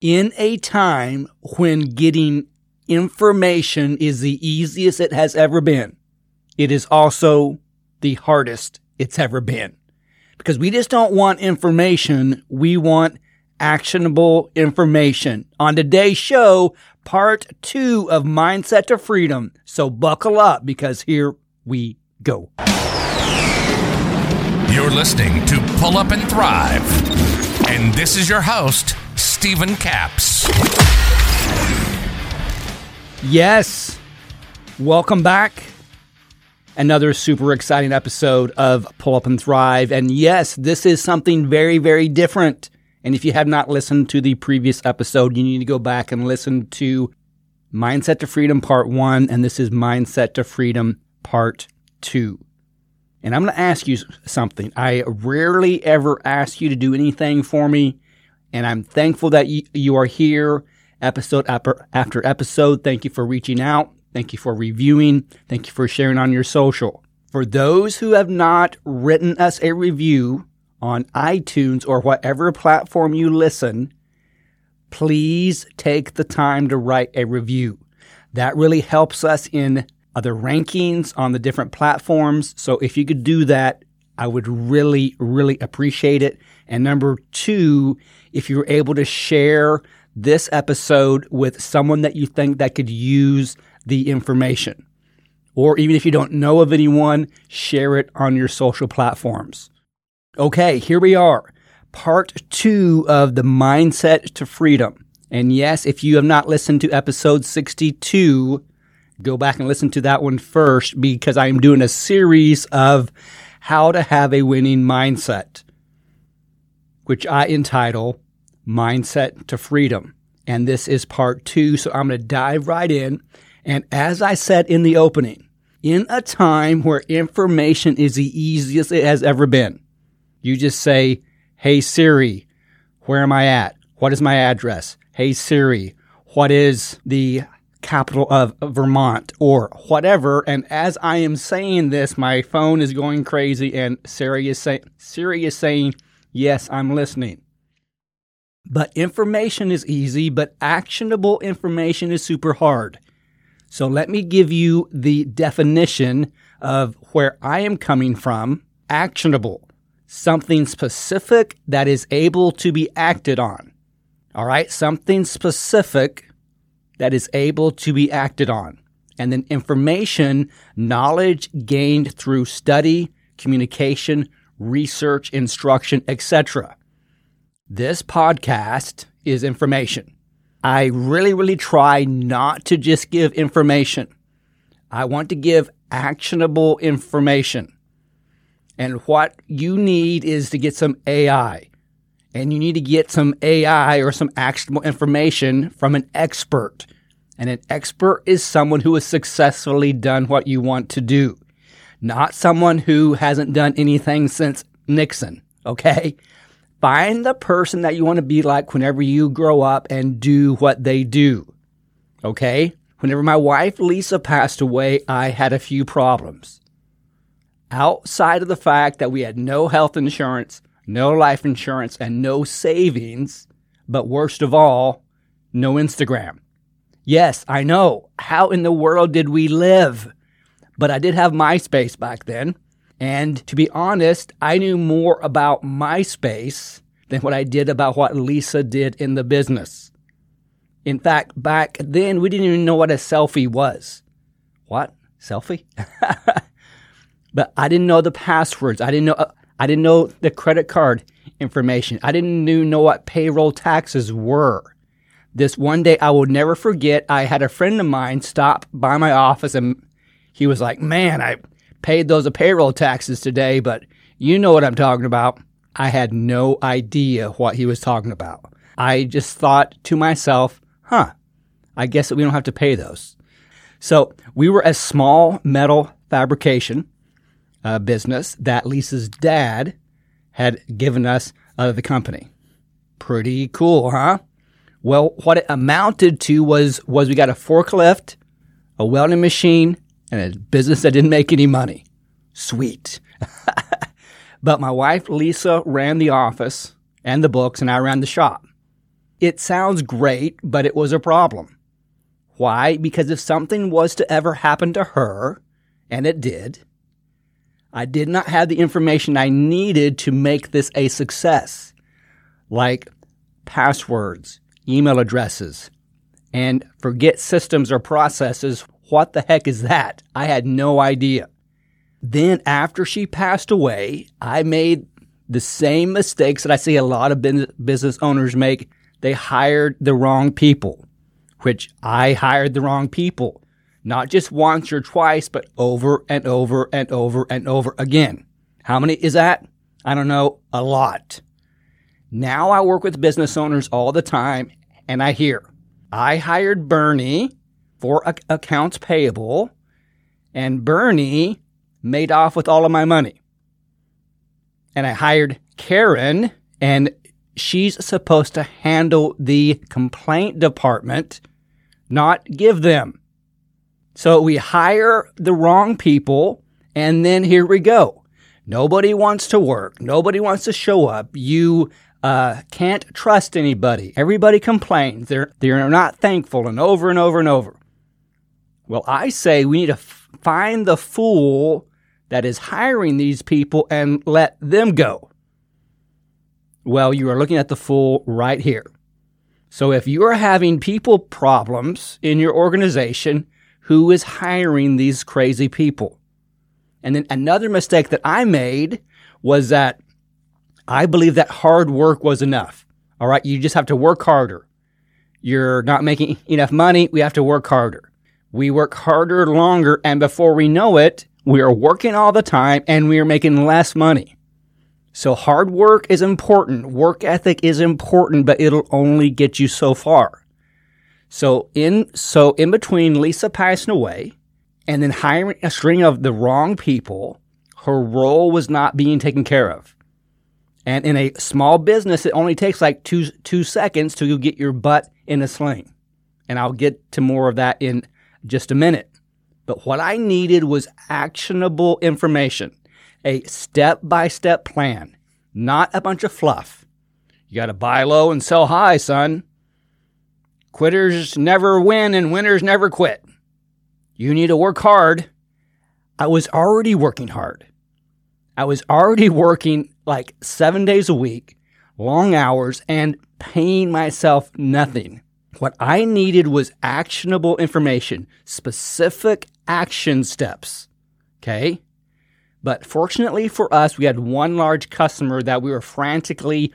In a time when getting information is the easiest it has ever been, it is also the hardest it's ever been. Because we just don't want information, we want actionable information. On today's show, part two of Mindset to Freedom. So buckle up because here we go. You're listening to Pull Up and Thrive. And this is your host, Stephen Capps. Yes. Welcome back. Another super exciting episode of Pull Up and Thrive. And yes, this is something very, very different. And if you have not listened to the previous episode, you need to go back and listen to Mindset to Freedom Part 1. And this is Mindset to Freedom Part 2. And I'm going to ask you something. I rarely ever ask you to do anything for me. And I'm thankful that you, you are here episode after, after episode. Thank you for reaching out. Thank you for reviewing. Thank you for sharing on your social. For those who have not written us a review on iTunes or whatever platform you listen, please take the time to write a review. That really helps us in other rankings on the different platforms. So if you could do that, I would really, really appreciate it. And number two, if you're able to share this episode with someone that you think that could use the information. Or even if you don't know of anyone, share it on your social platforms. Okay, here we are. Part two of the mindset to freedom. And yes, if you have not listened to episode 62, go back and listen to that one first because I am doing a series of how to have a winning mindset, which I entitle Mindset to Freedom. And this is part two. So I'm going to dive right in. And as I said in the opening, in a time where information is the easiest it has ever been, you just say, Hey Siri, where am I at? What is my address? Hey Siri, what is the capital of Vermont or whatever? And as I am saying this, my phone is going crazy and Siri is saying, Siri is saying, yes, I'm listening. But information is easy, but actionable information is super hard. So let me give you the definition of where I am coming from. Actionable, something specific that is able to be acted on. All right, something specific that is able to be acted on. And then information, knowledge gained through study, communication, research, instruction, etc. This podcast is information. I really, really try not to just give information. I want to give actionable information. And what you need is to get some AI. And you need to get some AI or some actionable information from an expert. And an expert is someone who has successfully done what you want to do, not someone who hasn't done anything since Nixon. Okay. Find the person that you want to be like whenever you grow up and do what they do. Okay? Whenever my wife Lisa passed away, I had a few problems. Outside of the fact that we had no health insurance, no life insurance, and no savings, but worst of all, no Instagram. Yes, I know. How in the world did we live? But I did have MySpace back then. And to be honest, I knew more about MySpace than what I did about what Lisa did in the business. In fact, back then, we didn't even know what a selfie was. What? Selfie? but I didn't know the passwords. I didn't know. Uh, I didn't know the credit card information. I didn't even know what payroll taxes were. This one day I will never forget. I had a friend of mine stop by my office and he was like, Man, I paid those payroll taxes today, but you know what I'm talking about. I had no idea what he was talking about. I just thought to myself, huh, I guess that we don't have to pay those. So we were a small metal fabrication uh, business that Lisa's dad had given us uh, the company. Pretty cool, huh? Well, what it amounted to was was we got a forklift, a welding machine, and a business that didn't make any money. Sweet. but my wife, Lisa, ran the office and the books, and I ran the shop. it sounds great, but it was a problem. Why? Because if something was to ever happen to her, and it did, I did not have the information I needed to make this a success, like passwords, email addresses, and forget systems or processes. What the heck is that? I had no idea. Then, after she passed away, I made the same mistakes that I see a lot of business owners make. They hired the wrong people, which I hired the wrong people not just once or twice, but over and over and over and over again. How many is that? I don't know, a lot. Now I work with business owners all the time and I hear, I hired Bernie for accounts payable and Bernie made off with all of my money. And I hired Karen and she's supposed to handle the complaint department, not give them. So we hire the wrong people, and then here we go. Nobody wants to work. Nobody wants to show up. You uh, can't trust anybody. Everybody complains. They're they're not thankful, and over and over and over. Well, I say we need to f- find the fool that is hiring these people and let them go. Well, you are looking at the fool right here. So if you are having people problems in your organization, who is hiring these crazy people. And then another mistake that I made was that I believe that hard work was enough. All right. You just have to work harder. You're not making enough money. We have to work harder. We work harder longer. And before we know it, we are working all the time and we are making less money. So hard work is important. Work ethic is important, but it'll only get you so far. So in so in between Lisa passing away and then hiring a string of the wrong people, her role was not being taken care of. And in a small business, it only takes like two two seconds to get your butt in a sling. And I'll get to more of that in just a minute. But what I needed was actionable information, a step by step plan, not a bunch of fluff. You got to buy low and sell high, son. Quitters never win and winners never quit. You need to work hard. I was already working hard. I was already working like seven days a week, long hours, and paying myself nothing. What I needed was actionable information, specific action steps. Okay. But fortunately for us, we had one large customer that we were frantically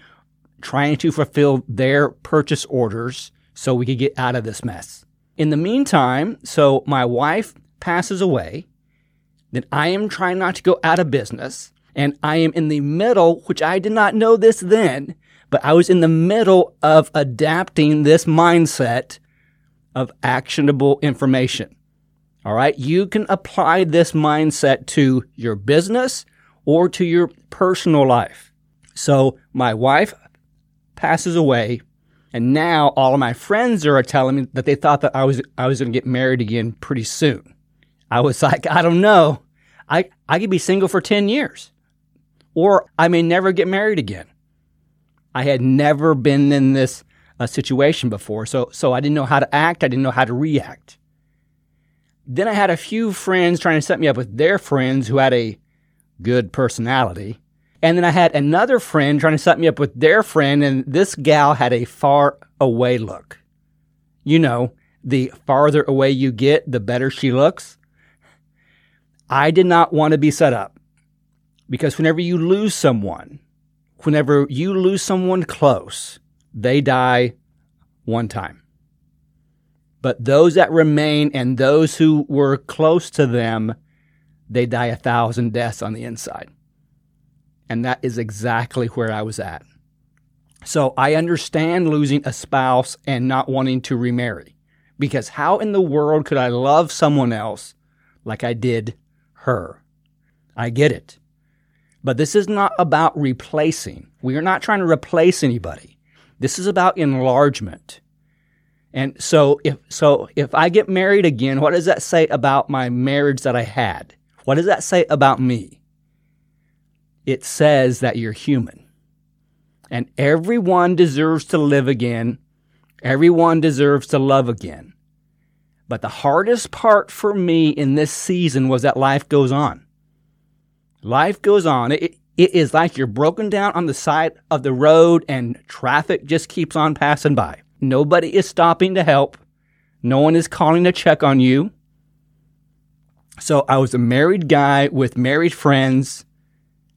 trying to fulfill their purchase orders so we could get out of this mess. In the meantime, so my wife passes away, then I am trying not to go out of business, and I am in the middle, which I did not know this then, but I was in the middle of adapting this mindset of actionable information. All right. You can apply this mindset to your business or to your personal life. So my wife passes away and now all of my friends are telling me that they thought that I was I was going to get married again pretty soon. I was like, I don't know. I I could be single for 10 years. Or I may never get married again. I had never been in this uh, situation before, so so I didn't know how to act, I didn't know how to react. Then I had a few friends trying to set me up with their friends who had a good personality. And then I had another friend trying to set me up with their friend, and this gal had a far away look. You know, the farther away you get, the better she looks. I did not want to be set up because whenever you lose someone, whenever you lose someone close, they die one time. But those that remain and those who were close to them, they die a thousand deaths on the inside. And that is exactly where I was at. So I understand losing a spouse and not wanting to remarry. Because how in the world could I love someone else like I did her? I get it. But this is not about replacing. We are not trying to replace anybody. This is about enlargement. And so if so if I get married again, what does that say about my marriage that I had? What does that say about me? it says that you're human. And everyone deserves to live again Everyone deserves to love again. But the hardest part for me in this season was that life goes on. Life goes on. It, it is like you're broken down on the side of the road and traffic just keeps on passing by. Nobody is stopping to help. No one is calling to check on you. So I was a married guy with married friends,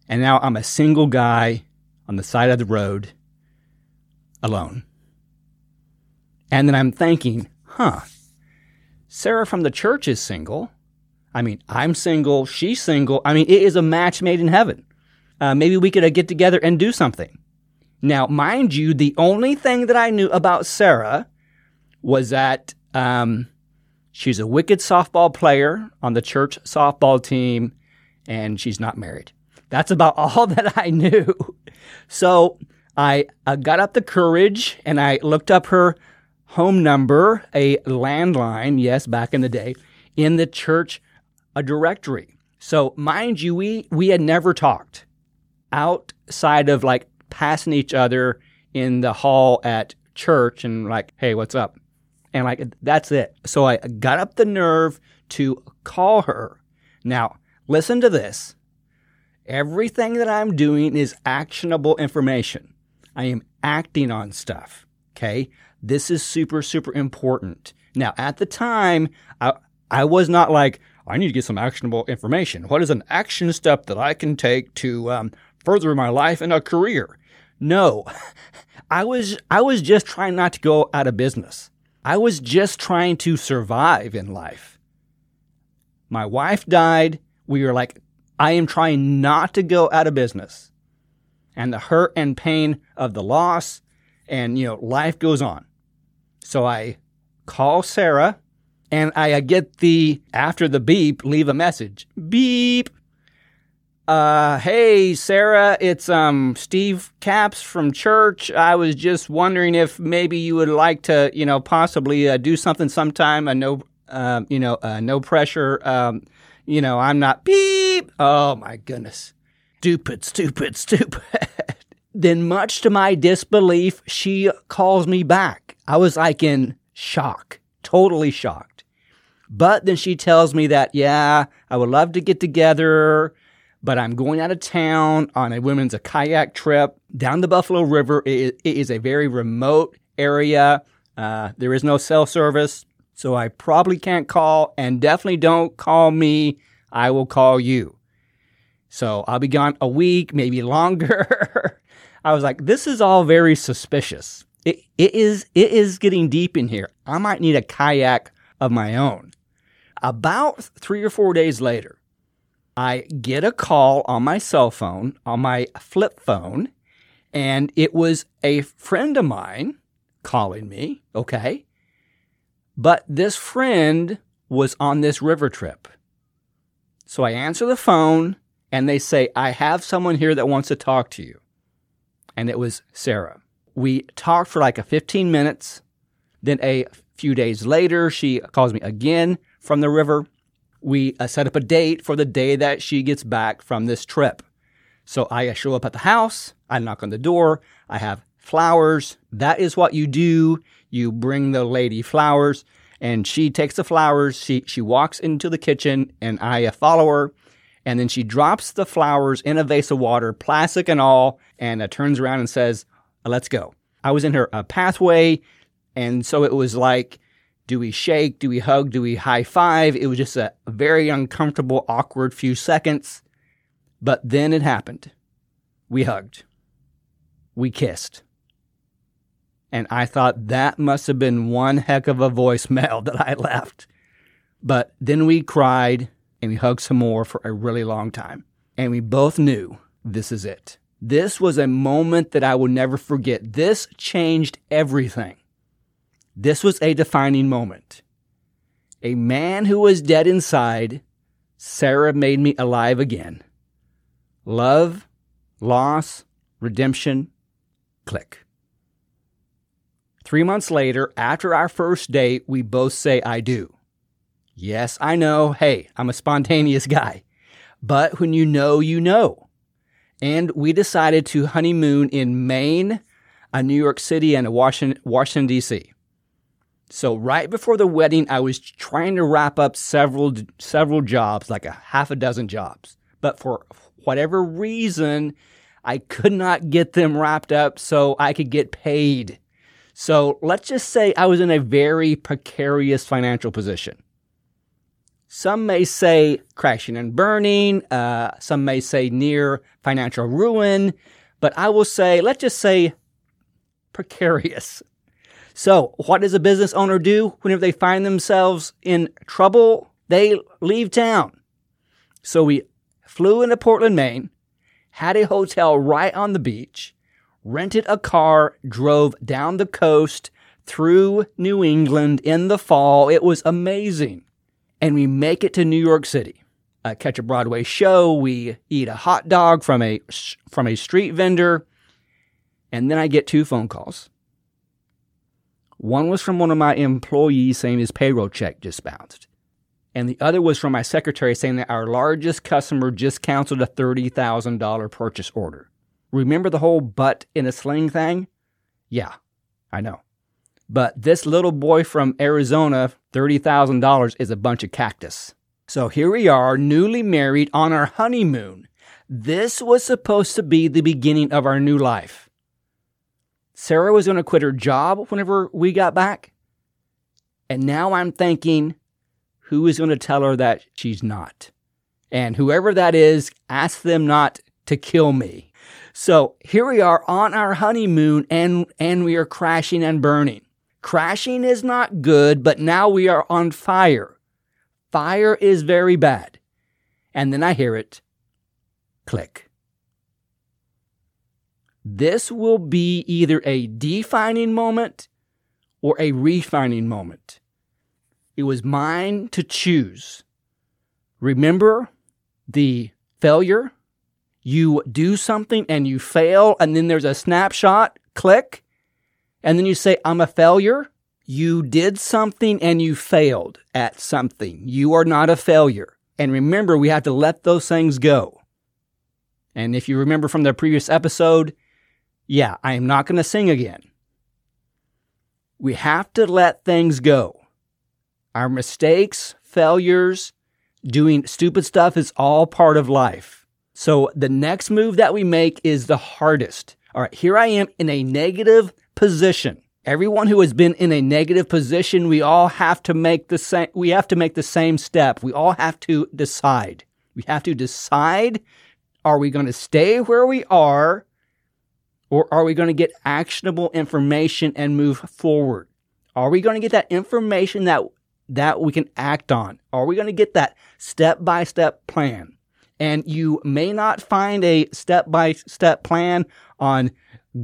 and now I'm a single guy on the side of the road alone. And then I'm thinking, huh, Sarah from the church is single. I mean, I'm single, she's single. I mean, it is a match made in heaven. Uh, maybe we could uh, get together and do something. Now, mind you, the only thing that I knew about Sarah was that um, she's a wicked softball player on the church softball team, and she's not married. That's about all that I knew. So I uh, got up the courage and I looked up her home number, a landline, yes, back in the day, in the church a directory. So mind you, we we had never talked outside of like passing each other in the hall at church and like, hey, what's up? And like that's it. So I got up the nerve to call her. Now, listen to this. Everything that I'm doing is actionable information. I am acting on stuff. Okay. This is super, super important. Now, at the time, I, I was not like, I need to get some actionable information. What is an action step that I can take to um, further my life and a career? No, I was I was just trying not to go out of business. I was just trying to survive in life. My wife died. We were like, I am trying not to go out of business. And the hurt and pain of the loss and, you know, life goes on. So I call Sarah and I get the, after the beep, leave a message. Beep. Uh, hey, Sarah, it's, um, Steve Capps from church. I was just wondering if maybe you would like to, you know, possibly uh, do something sometime. A no, uh, you know, uh, no pressure. Um, you know, I'm not beep. Oh my goodness. Stupid, stupid, stupid. then, much to my disbelief, she calls me back. I was like in shock, totally shocked. But then she tells me that, yeah, I would love to get together, but I'm going out of town on a women's a kayak trip down the Buffalo River. it, is a very remote area. Uh, there is no cell service. So I probably can't call and definitely don't call me. I will call you. So I'll be gone a week, maybe longer. I was like, this is all very suspicious. It, it is it is getting deep in here. I might need a kayak of my own. About three or four days later, I get a call on my cell phone, on my flip phone, and it was a friend of mine calling me. Okay. But this friend was on this river trip. So I answer the phone and they say, I have someone here that wants to talk to you. And it was Sarah. We talked for like a 15 minutes. Then a few days later, she calls me again from the river. We uh, set up a date for the day that she gets back from this trip. So I show up at the house. I knock on the door. I have flowers. That is what you do you bring the lady flowers, and she takes the flowers. She she walks into the kitchen, and I follow her. And then she drops the flowers in a vase of water, plastic and all, and uh, turns around and says, uh, "Let's go." I was in her uh, pathway, and so it was like, do we shake? Do we hug? Do we high five? It was just a very uncomfortable, awkward few seconds. But then it happened. We hugged. We kissed. And I thought that must have been one heck of a voicemail that I left. But then we cried and we hugged some more for a really long time. And we both knew this is it. This was a moment that I will never forget. This changed everything. This was a defining moment. A man who was dead inside, Sarah made me alive again. Love, loss, redemption, click. Three months later, after our first date, we both say, I do. Yes, I know. Hey, I'm a spontaneous guy. But when you know, you know. And we decided to honeymoon in Maine, a New York City, and a Washington, Washington D.C. So right before the wedding, I was trying to wrap up several several jobs, like a half a dozen jobs. But for whatever reason, I could not get them wrapped up so I could get paid. So let's just say I was in a very precarious financial position. Some may say crashing and burning. Uh, some may say near financial ruin. But I will say, let's just say precarious. So, what does a business owner do whenever they find themselves in trouble? They leave town. So, we flew into Portland, Maine, had a hotel right on the beach, rented a car, drove down the coast through New England in the fall. It was amazing. And we make it to New York City. Uh, catch a Broadway show. We eat a hot dog from a from a street vendor, and then I get two phone calls. One was from one of my employees saying his payroll check just bounced. And the other was from my secretary saying that our largest customer just canceled a $30,000 purchase order. Remember the whole butt in a sling thing? Yeah, I know. But this little boy from Arizona, $30,000 is a bunch of cactus. So here we are, newly married on our honeymoon. This was supposed to be the beginning of our new life. Sarah was going to quit her job whenever we got back. And now I'm thinking, who is going to tell her that she's not? And whoever that is, ask them not to kill me. So here we are on our honeymoon and, and we are crashing and burning. Crashing is not good, but now we are on fire. Fire is very bad. And then I hear it click. This will be either a defining moment or a refining moment. It was mine to choose. Remember the failure? You do something and you fail, and then there's a snapshot, click, and then you say, I'm a failure. You did something and you failed at something. You are not a failure. And remember, we have to let those things go. And if you remember from the previous episode, yeah, I am not going to sing again. We have to let things go. Our mistakes, failures, doing stupid stuff is all part of life. So the next move that we make is the hardest. All right, here I am in a negative position. Everyone who has been in a negative position, we all have to make the same we have to make the same step. We all have to decide. We have to decide are we going to stay where we are or are we going to get actionable information and move forward? Are we going to get that information that that we can act on? Are we going to get that step by step plan? And you may not find a step by step plan on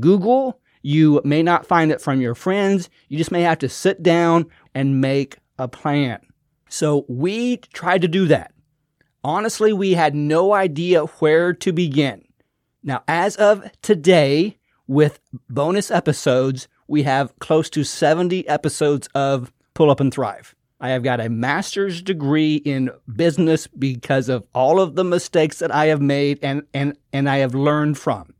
Google. You may not find it from your friends. You just may have to sit down and make a plan. So we tried to do that. Honestly, we had no idea where to begin. Now, as of today, with bonus episodes, we have close to 70 episodes of Pull Up and Thrive. I have got a master's degree in business because of all of the mistakes that I have made and, and, and I have learned from.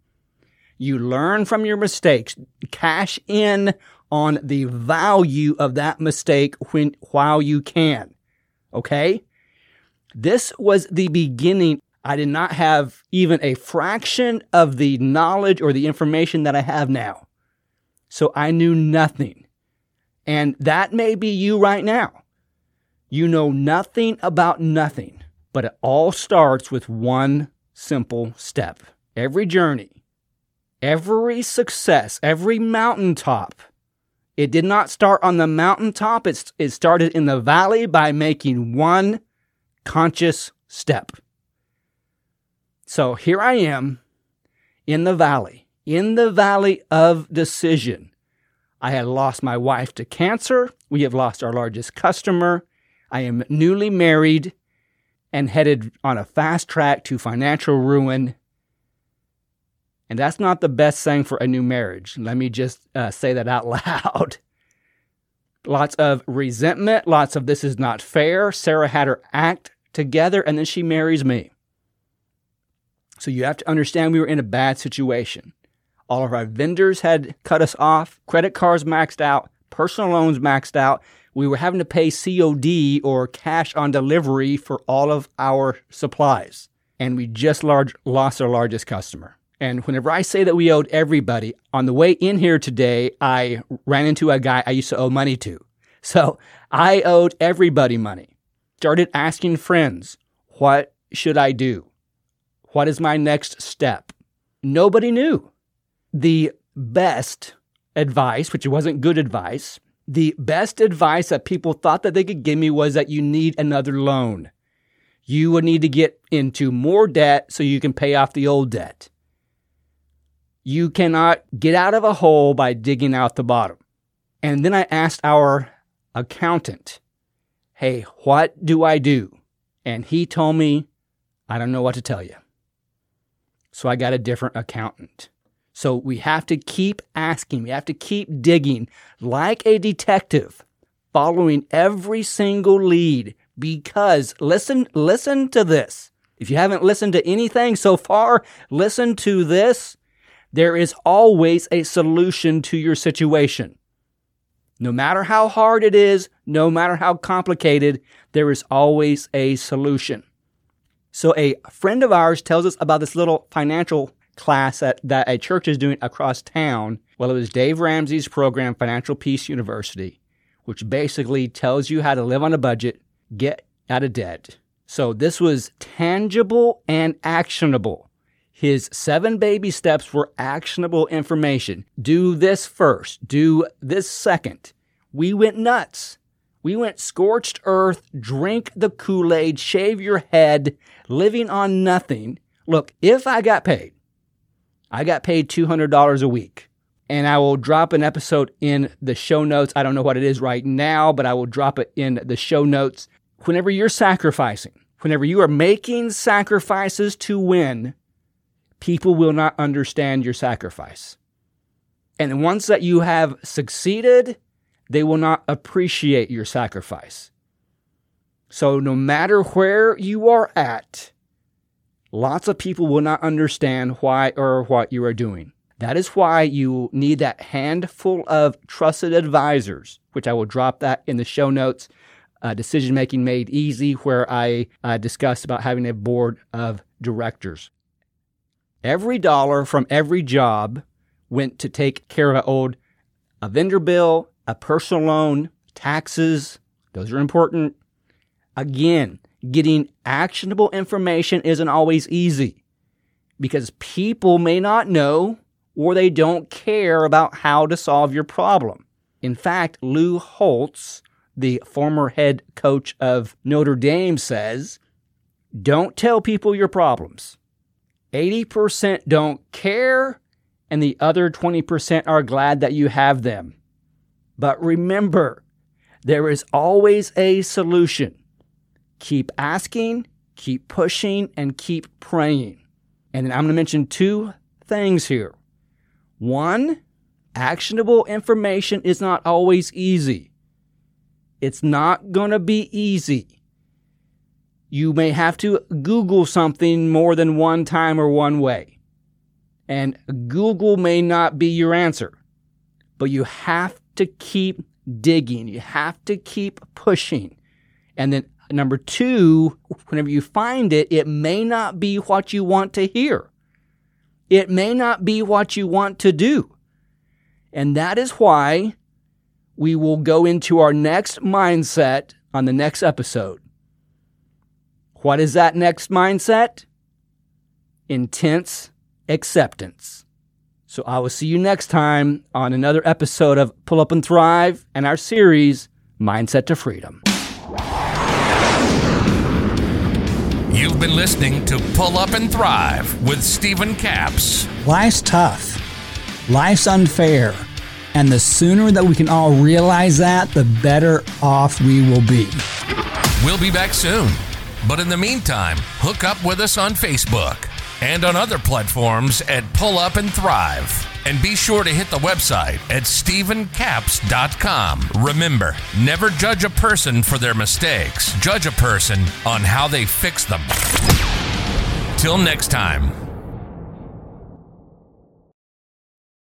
You learn from your mistakes, cash in on the value of that mistake when, while you can. Okay? This was the beginning I did not have even a fraction of the knowledge or the information that I have now. So I knew nothing. And that may be you right now. You know nothing about nothing, but it all starts with one simple step. Every journey, every success, every mountaintop, it did not start on the mountaintop. It, it started in the valley by making one conscious step. So here I am in the valley, in the valley of decision. I had lost my wife to cancer. We have lost our largest customer. I am newly married and headed on a fast track to financial ruin. And that's not the best thing for a new marriage. Let me just uh, say that out loud. lots of resentment, lots of this is not fair. Sarah had her act together, and then she marries me. So you have to understand we were in a bad situation. All of our vendors had cut us off, credit cards maxed out, personal loans maxed out. We were having to pay COD or cash on delivery for all of our supplies. And we just large, lost our largest customer. And whenever I say that we owed everybody, on the way in here today, I ran into a guy I used to owe money to. So I owed everybody money. Started asking friends, what should I do? What is my next step? Nobody knew. The best advice, which wasn't good advice, the best advice that people thought that they could give me was that you need another loan. You would need to get into more debt so you can pay off the old debt. You cannot get out of a hole by digging out the bottom. And then I asked our accountant, Hey, what do I do? And he told me, I don't know what to tell you. So I got a different accountant. So we have to keep asking, we have to keep digging like a detective, following every single lead because listen listen to this. If you haven't listened to anything so far, listen to this. There is always a solution to your situation. No matter how hard it is, no matter how complicated, there is always a solution. So a friend of ours tells us about this little financial class that, that a church is doing across town. Well, it was Dave Ramsey's program, Financial Peace University, which basically tells you how to live on a budget, get out of debt. So this was tangible and actionable. His seven baby steps were actionable information. Do this first. Do this second. We went nuts. We went scorched earth, drink the Kool Aid, shave your head, living on nothing. Look, if I got paid, I got paid $200 a week. And I will drop an episode in the show notes. I don't know what it is right now, but I will drop it in the show notes. Whenever you're sacrificing, whenever you are making sacrifices to win, people will not understand your sacrifice. And once that you have succeeded, they will not appreciate your sacrifice. So, no matter where you are at, lots of people will not understand why or what you are doing. That is why you need that handful of trusted advisors, which I will drop that in the show notes. Uh, decision making made easy, where I uh, discussed about having a board of directors. Every dollar from every job went to take care of old a vendor bill, a personal loan, taxes. Those are important. Again, getting actionable information isn't always easy because people may not know or they don't care about how to solve your problem. In fact, Lou Holtz, the former head coach of Notre Dame, says, Don't tell people your problems. 80% don't care, and the other 20% are glad that you have them. But remember, there is always a solution. Keep asking, keep pushing, and keep praying. And I'm going to mention two things here. One, actionable information is not always easy. It's not going to be easy. You may have to Google something more than one time or one way. And Google may not be your answer, but you have to keep digging. You have to keep pushing. And then number two, whenever you find it, it may not be what you want to hear. It may not be what you want to do. And that is why we will go into our next mindset on the next episode. What is that next mindset? Intense acceptance. So I will see you next time on another episode of Pull Up and Thrive and our series, Mindset to Freedom. You've been listening to Pull Up and Thrive with Stephen Capps. Life's tough. Life's unfair. And the sooner that we can all realize that, the better off we will be. We'll be back soon. But in the meantime, hook up with us on Facebook and on other platforms at Pull Up and Thrive. And be sure to hit the website at StephenCapps.com. Remember, never judge a person for their mistakes, judge a person on how they fix them. Till next time.